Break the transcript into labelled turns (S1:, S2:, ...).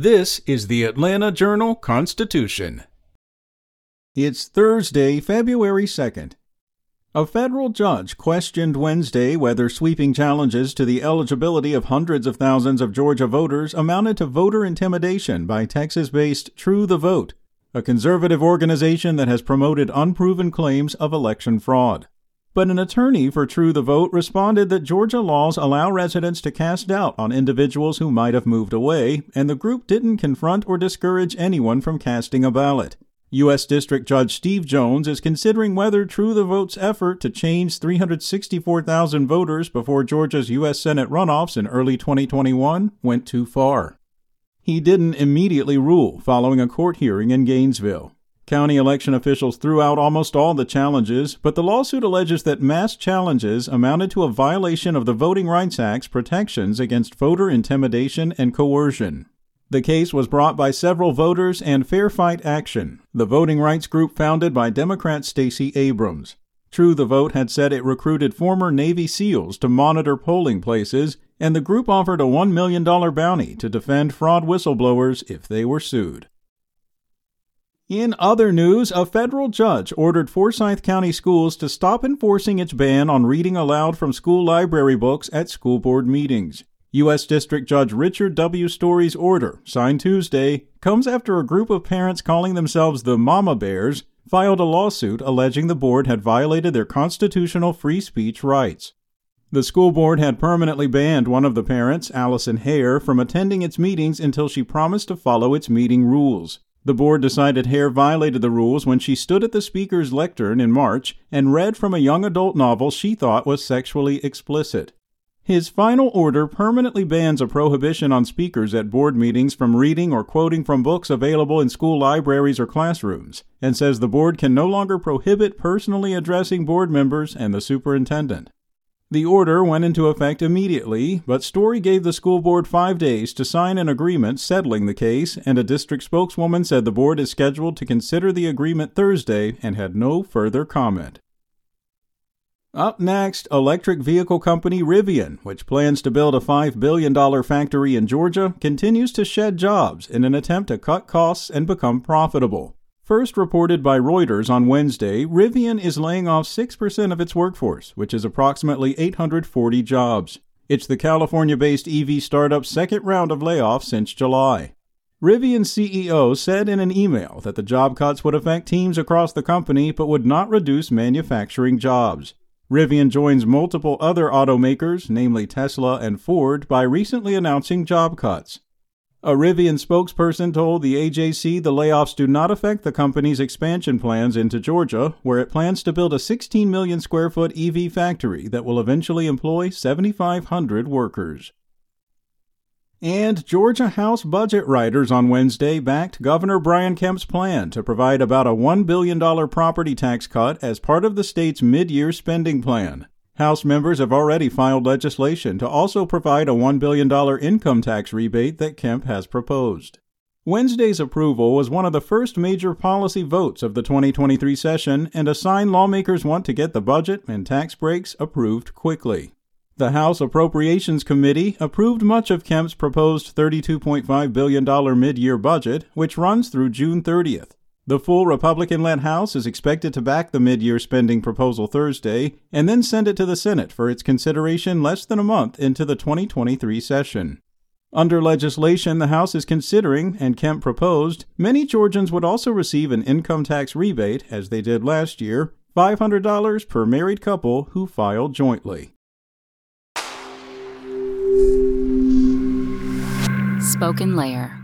S1: This is the Atlanta Journal Constitution. It's Thursday, February 2nd. A federal judge questioned Wednesday whether sweeping challenges to the eligibility of hundreds of thousands of Georgia voters amounted to voter intimidation by Texas based True the Vote, a conservative organization that has promoted unproven claims of election fraud. But an attorney for True the Vote responded that Georgia laws allow residents to cast doubt on individuals who might have moved away, and the group didn't confront or discourage anyone from casting a ballot. U.S. District Judge Steve Jones is considering whether True the Vote's effort to change 364,000 voters before Georgia's U.S. Senate runoffs in early 2021 went too far. He didn't immediately rule following a court hearing in Gainesville. County election officials threw out almost all the challenges, but the lawsuit alleges that mass challenges amounted to a violation of the Voting Rights Act's protections against voter intimidation and coercion. The case was brought by several voters and Fair Fight Action, the voting rights group founded by Democrat Stacey Abrams. True the Vote had said it recruited former Navy SEALs to monitor polling places, and the group offered a $1 million bounty to defend fraud whistleblowers if they were sued. In other news, a federal judge ordered Forsyth County Schools to stop enforcing its ban on reading aloud from school library books at school board meetings. U.S. District Judge Richard W. Story's order, signed Tuesday, comes after a group of parents calling themselves the Mama Bears filed a lawsuit alleging the board had violated their constitutional free speech rights. The school board had permanently banned one of the parents, Allison Hare, from attending its meetings until she promised to follow its meeting rules. The board decided Hare violated the rules when she stood at the speaker's lectern in March and read from a young adult novel she thought was sexually explicit. His final order permanently bans a prohibition on speakers at board meetings from reading or quoting from books available in school libraries or classrooms, and says the board can no longer prohibit personally addressing board members and the superintendent. The order went into effect immediately, but Story gave the school board five days to sign an agreement settling the case, and a district spokeswoman said the board is scheduled to consider the agreement Thursday and had no further comment. Up next, electric vehicle company Rivian, which plans to build a $5 billion factory in Georgia, continues to shed jobs in an attempt to cut costs and become profitable. First reported by Reuters on Wednesday, Rivian is laying off 6% of its workforce, which is approximately 840 jobs. It's the California based EV startup's second round of layoffs since July. Rivian's CEO said in an email that the job cuts would affect teams across the company but would not reduce manufacturing jobs. Rivian joins multiple other automakers, namely Tesla and Ford, by recently announcing job cuts. A Rivian spokesperson told the AJC the layoffs do not affect the company's expansion plans into Georgia, where it plans to build a 16 million square foot EV factory that will eventually employ 7,500 workers. And Georgia House budget writers on Wednesday backed Governor Brian Kemp's plan to provide about a $1 billion property tax cut as part of the state's mid year spending plan. House members have already filed legislation to also provide a $1 billion income tax rebate that Kemp has proposed. Wednesday's approval was one of the first major policy votes of the 2023 session and a sign lawmakers want to get the budget and tax breaks approved quickly. The House Appropriations Committee approved much of Kemp's proposed $32.5 billion mid year budget, which runs through June 30th. The full Republican led House is expected to back the mid year spending proposal Thursday and then send it to the Senate for its consideration less than a month into the 2023 session. Under legislation the House is considering, and Kemp proposed, many Georgians would also receive an income tax rebate, as they did last year, $500 per married couple who filed jointly.
S2: SpokenLayer